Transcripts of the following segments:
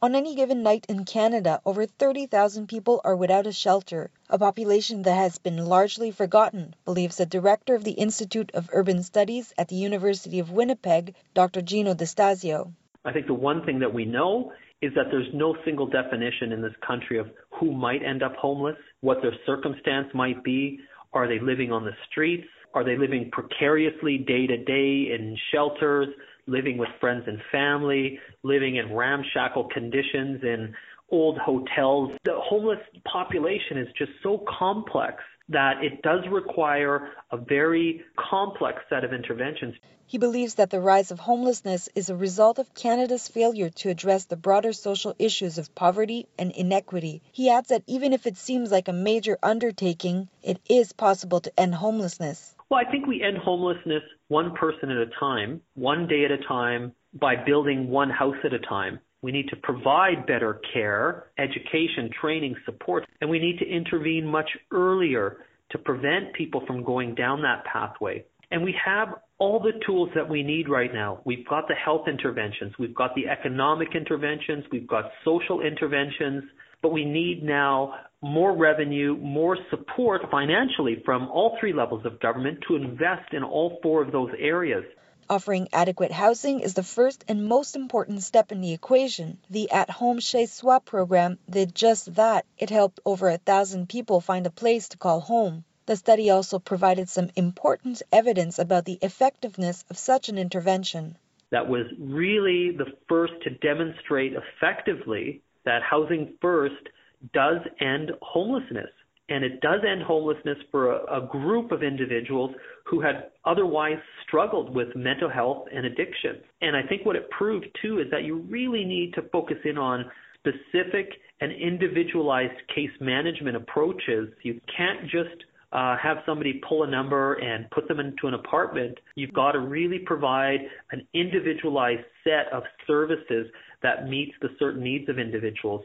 On any given night in Canada, over 30,000 people are without a shelter, a population that has been largely forgotten, believes the director of the Institute of Urban Studies at the University of Winnipeg, Dr. Jino Distasio. I think the one thing that we know is that there's no single definition in this country of who might end up homeless, what their circumstance might be. Are they living on the streets? Are they living precariously day to day in shelters? Living with friends and family, living in ramshackle conditions in old hotels. The homeless population is just so complex that it does require a very complex set of interventions. He believes that the rise of homelessness is a result of Canada's failure to address the broader social issues of poverty and inequity. He adds that even if it seems like a major undertaking, it is possible to end homelessness. Well, I think we end homelessness one person at a time, one day at a time, by building one house at a time. We need to provide better care, education, training, support, and we need to intervene much earlier to prevent people from going down that pathway. And we have all the tools that we need right now. We've got the health interventions, we've got the economic interventions, we've got social interventions, but we need now more revenue, more support financially from all three levels of government to invest in all four of those areas. Offering adequate housing is the first and most important step in the equation. The At Home Chez Soi program did just that. It helped over a thousand people find a place to call home. The study also provided some important evidence about the effectiveness of such an intervention. That was really the first to demonstrate effectively that Housing First does end homelessness. And it does end homelessness for a, a, group of individuals who had otherwise struggled with mental health and addiction. And I think what it proved too is that you really need to focus in on specific and individualized case management approaches. You can't just uh, have somebody pull a number and put them into an apartment. You've got to really provide an individualized set of services that meets the certain needs of individuals.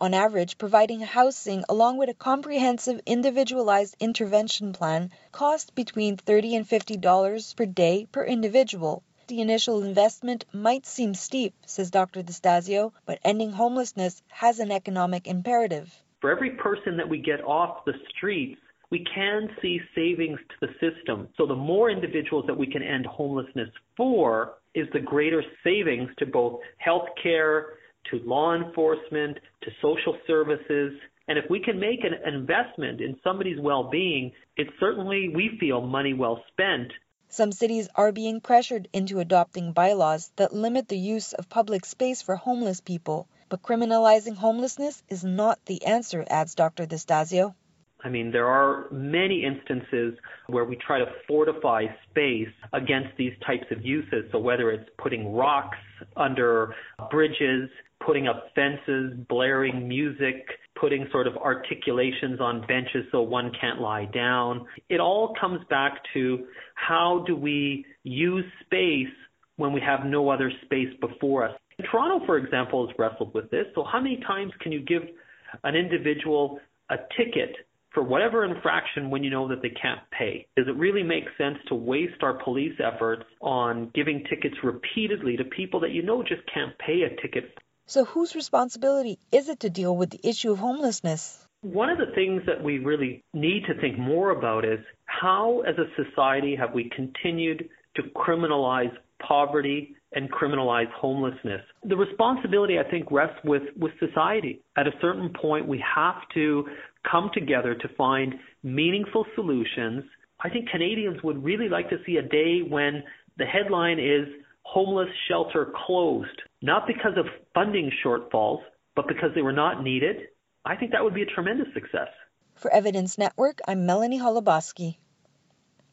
On average, providing housing along with a comprehensive individualized intervention plan costs between 30 and $50 per day per individual. The initial investment might seem steep, says Dr. Distasio, but ending homelessness has an economic imperative. For every person that we get off the streets, we can see savings to the system. So the more individuals that we can end homelessness for is the greater savings to both healthcare, to law enforcement, to social services. And if we can make an investment in somebody's well being, it's certainly, we feel, money well spent. Some cities are being pressured into adopting bylaws that limit the use of public space for homeless people. But criminalizing homelessness is not the answer, adds Dr. Distasio. I mean, there are many instances where we try to fortify space against these types of uses. So whether it's putting rocks under bridges, putting up fences, blaring music, putting sort of articulations on benches so one can't lie down. It all comes back to how do we use space when we have no other space before us. Toronto, for example, has wrestled with this. So how many times can you give an individual a ticket for whatever infraction when you know that they can't pay? Does it really make sense to waste our police efforts on giving tickets repeatedly to people that you know just can't pay a ticket? So, whose responsibility is it to deal with the issue of homelessness? One of the things that we really need to think more about is how, as a society, have we continued to criminalize poverty and criminalize homelessness. The responsibility, I think, rests with, with society. At a certain point, we have to come together to find meaningful solutions. I think Canadians would really like to see a day when the headline is homeless shelter closed, not because of funding shortfalls, but because they were not needed. I think that would be a tremendous success. For Evidence Network, I'm Melanie Holubowski.